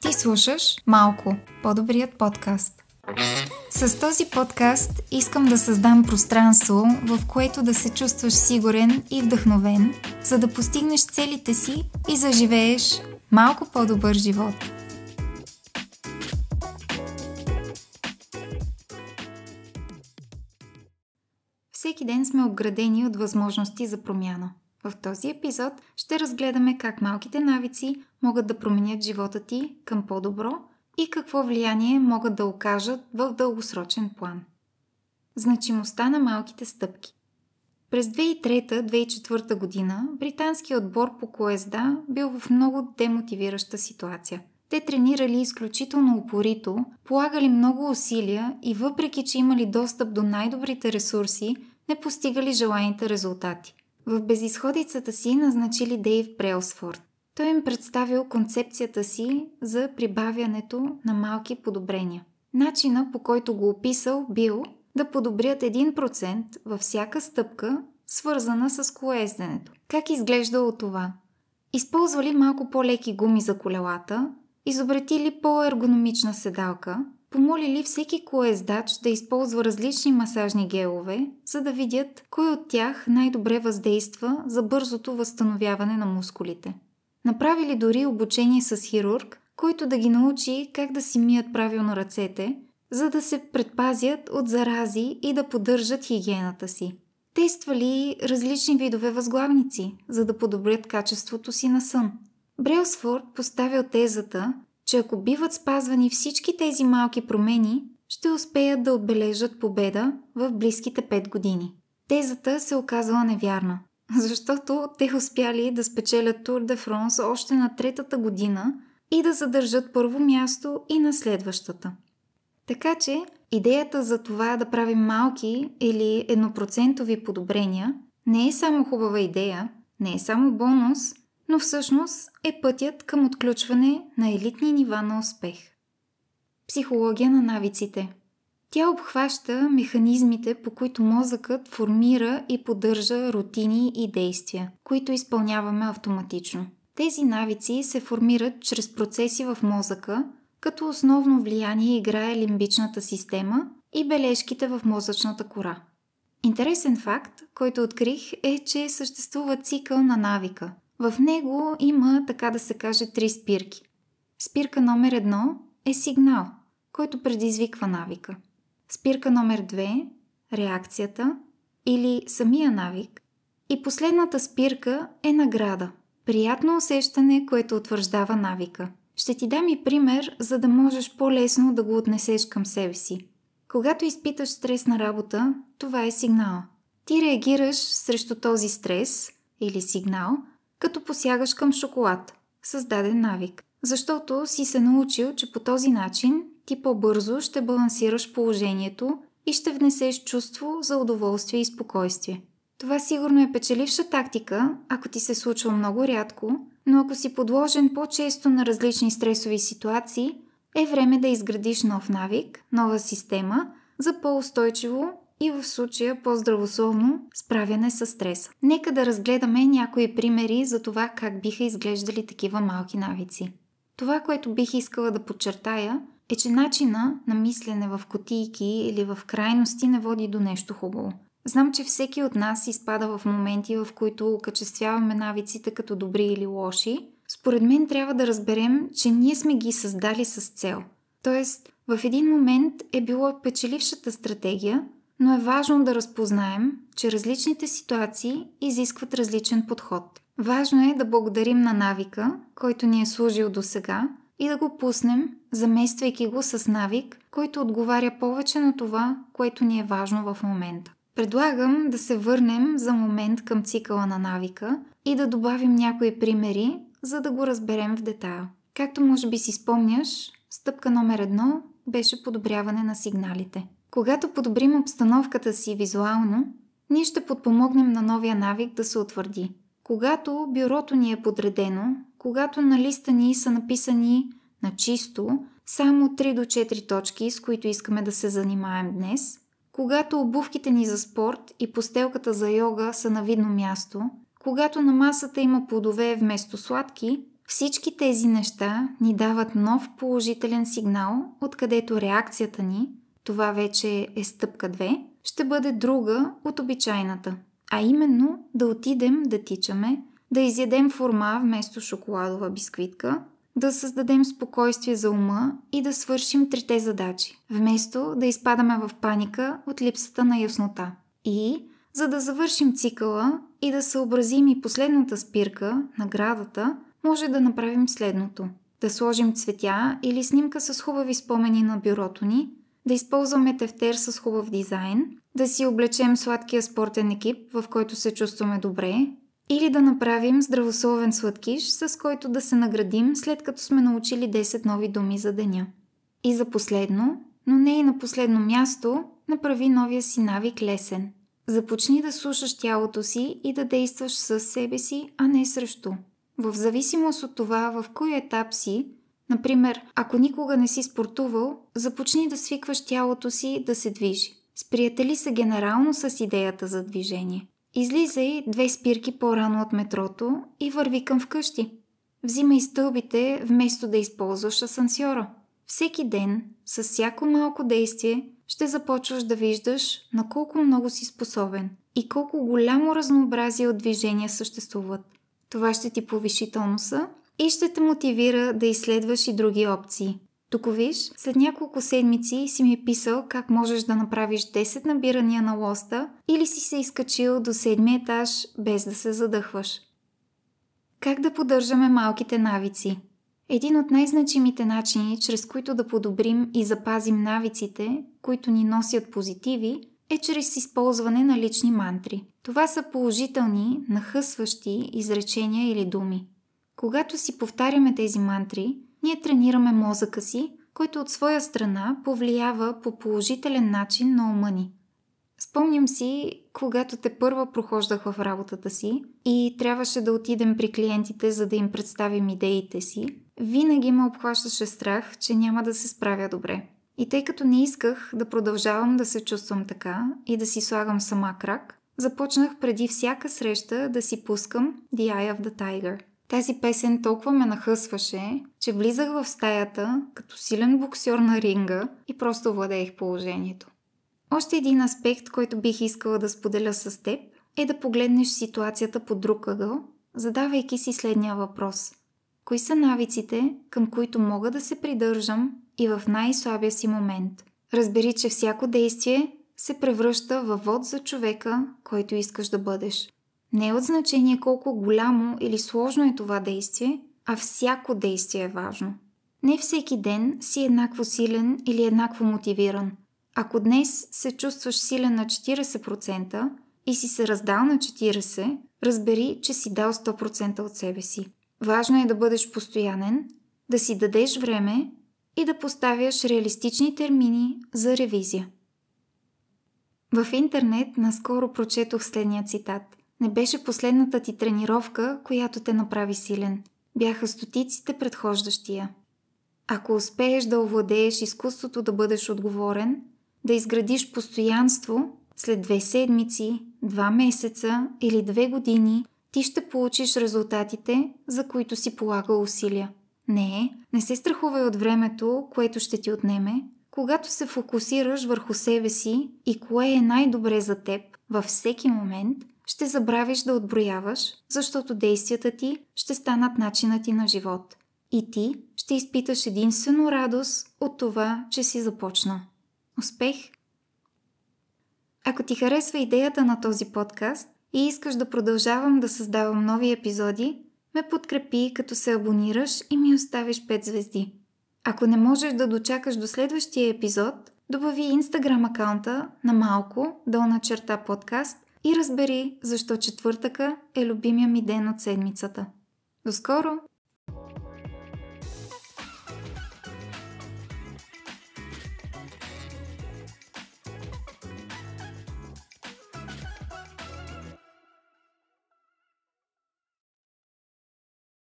Ти слушаш Малко, по-добрият подкаст. С този подкаст искам да създам пространство, в което да се чувстваш сигурен и вдъхновен, за да постигнеш целите си и заживееш малко по-добър живот. Ден сме обградени от възможности за промяна. В този епизод ще разгледаме как малките навици могат да променят живота ти към по-добро и какво влияние могат да окажат в дългосрочен план. Значимостта на малките стъпки През 2003-2004 година британският отбор по коезда бил в много демотивираща ситуация. Те тренирали изключително упорито, полагали много усилия и въпреки, че имали достъп до най-добрите ресурси, не постигали желаните резултати. В безисходицата си назначили Дейв Прейлсфорд. Той им представил концепцията си за прибавянето на малки подобрения. Начина по който го описал бил да подобрят 1% във всяка стъпка, свързана с колезденето. Как изглеждало това? Използвали малко по-леки гуми за колелата, изобретили по-ергономична седалка, помолили всеки колездач да използва различни масажни гелове, за да видят кой от тях най-добре въздейства за бързото възстановяване на мускулите. Направили дори обучение с хирург, който да ги научи как да си мият правилно ръцете, за да се предпазят от зарази и да поддържат хигиената си. Тествали различни видове възглавници, за да подобрят качеството си на сън. Брелсфорд поставил тезата, че ако биват спазвани всички тези малки промени, ще успеят да отбележат победа в близките 5 години. Тезата се оказала невярна, защото те успяли да спечелят Тур де Фронс още на третата година и да задържат първо място и на следващата. Така че идеята за това да правим малки или еднопроцентови подобрения не е само хубава идея, не е само бонус, но всъщност е пътят към отключване на елитни нива на успех. Психология на навиците Тя обхваща механизмите, по които мозъкът формира и поддържа рутини и действия, които изпълняваме автоматично. Тези навици се формират чрез процеси в мозъка, като основно влияние играе лимбичната система и бележките в мозъчната кора. Интересен факт, който открих е, че съществува цикъл на навика – в него има, така да се каже, три спирки. Спирка номер едно е сигнал, който предизвиква навика. Спирка номер две – реакцията или самия навик. И последната спирка е награда. Приятно усещане, което утвърждава навика. Ще ти дам и пример, за да можеш по-лесно да го отнесеш към себе си. Когато изпиташ стрес на работа, това е сигнал. Ти реагираш срещу този стрес или сигнал – като посягаш към шоколад, създаден навик. Защото си се научил, че по този начин ти по-бързо ще балансираш положението и ще внесеш чувство за удоволствие и спокойствие. Това сигурно е печеливша тактика, ако ти се случва много рядко, но ако си подложен по-често на различни стресови ситуации, е време да изградиш нов навик, нова система за по-устойчиво и в случая по-здравословно справяне с стреса. Нека да разгледаме някои примери за това как биха изглеждали такива малки навици. Това, което бих искала да подчертая, е, че начина на мислене в котийки или в крайности не води до нещо хубаво. Знам, че всеки от нас изпада в моменти, в които окачествяваме навиците като добри или лоши. Според мен трябва да разберем, че ние сме ги създали с цел. Тоест, в един момент е било печелившата стратегия но е важно да разпознаем, че различните ситуации изискват различен подход. Важно е да благодарим на навика, който ни е служил до сега, и да го пуснем, замествайки го с навик, който отговаря повече на това, което ни е важно в момента. Предлагам да се върнем за момент към цикъла на навика и да добавим някои примери, за да го разберем в детайл. Както може би си спомняш, стъпка номер едно беше подобряване на сигналите. Когато подобрим обстановката си визуално, ние ще подпомогнем на новия навик да се утвърди. Когато бюрото ни е подредено, когато на листа ни са написани на чисто само 3 до 4 точки, с които искаме да се занимаем днес, когато обувките ни за спорт и постелката за йога са на видно място, когато на масата има плодове вместо сладки, всички тези неща ни дават нов положителен сигнал, откъдето реакцията ни, това вече е стъпка 2, ще бъде друга от обичайната. А именно да отидем да тичаме, да изядем форма вместо шоколадова бисквитка, да създадем спокойствие за ума и да свършим трите задачи, вместо да изпадаме в паника от липсата на яснота. И, за да завършим цикъла и да съобразим и последната спирка, наградата, може да направим следното. Да сложим цветя или снимка с хубави спомени на бюрото ни, да използваме тефтер с хубав дизайн, да си облечем сладкия спортен екип, в който се чувстваме добре, или да направим здравословен сладкиш, с който да се наградим след като сме научили 10 нови думи за деня. И за последно, но не и на последно място, направи новия си навик лесен. Започни да слушаш тялото си и да действаш със себе си, а не срещу. В зависимост от това в кой етап си, например, ако никога не си спортувал, започни да свикваш тялото си да се движи. Сприятели се генерално с идеята за движение. Излизай две спирки по-рано от метрото и върви към вкъщи. Взимай стълбите вместо да използваш асансьора. Всеки ден, с всяко малко действие, ще започваш да виждаш на колко много си способен и колко голямо разнообразие от движения съществуват. Това ще ти повиши тонуса и ще те мотивира да изследваш и други опции. Тук виж, след няколко седмици си ми писал как можеш да направиш 10 набирания на лоста или си се изкачил до седми етаж без да се задъхваш. Как да поддържаме малките навици? Един от най-значимите начини, чрез които да подобрим и запазим навиците, които ни носят позитиви, е чрез използване на лични мантри. Това са положителни, нахъсващи изречения или думи. Когато си повтаряме тези мантри, ние тренираме мозъка си, който от своя страна повлиява по положителен начин на ума ни. Спомням си, когато те първа прохождах в работата си и трябваше да отидем при клиентите, за да им представим идеите си, винаги ме обхващаше страх, че няма да се справя добре. И тъй като не исках да продължавам да се чувствам така и да си слагам сама крак, започнах преди всяка среща да си пускам The Eye of the Tiger. Тази песен толкова ме нахъсваше, че влизах в стаята като силен боксер на ринга и просто владеех положението. Още един аспект, който бих искала да споделя с теб, е да погледнеш ситуацията по друг ъгъл, задавайки си следния въпрос. Кои са навиците, към които мога да се придържам и в най-слабия си момент? Разбери, че всяко действие се превръща във вод за човека, който искаш да бъдеш. Не е от значение колко голямо или сложно е това действие, а всяко действие е важно. Не всеки ден си еднакво силен или еднакво мотивиран. Ако днес се чувстваш силен на 40% и си се раздал на 40%, разбери, че си дал 100% от себе си. Важно е да бъдеш постоянен, да си дадеш време и да поставяш реалистични термини за ревизия. В интернет наскоро прочетох следния цитат. Не беше последната ти тренировка, която те направи силен. Бяха стотиците предхождащия. Ако успееш да овладееш изкуството да бъдеш отговорен, да изградиш постоянство, след две седмици, два месеца или две години, ти ще получиш резултатите, за които си полагал усилия. Не, не се страхувай от времето, което ще ти отнеме, когато се фокусираш върху себе си и кое е най-добре за теб във всеки момент – ще забравиш да отброяваш, защото действията ти ще станат начинът ти на живот. И ти ще изпиташ единствено радост от това, че си започна. Успех! Ако ти харесва идеята на този подкаст и искаш да продължавам да създавам нови епизоди, ме подкрепи като се абонираш и ми оставиш 5 звезди. Ако не можеш да дочакаш до следващия епизод, добави инстаграм акаунта на малко, долна черта подкаст и разбери защо четвъртъка е любимия ми ден от седмицата. До скоро!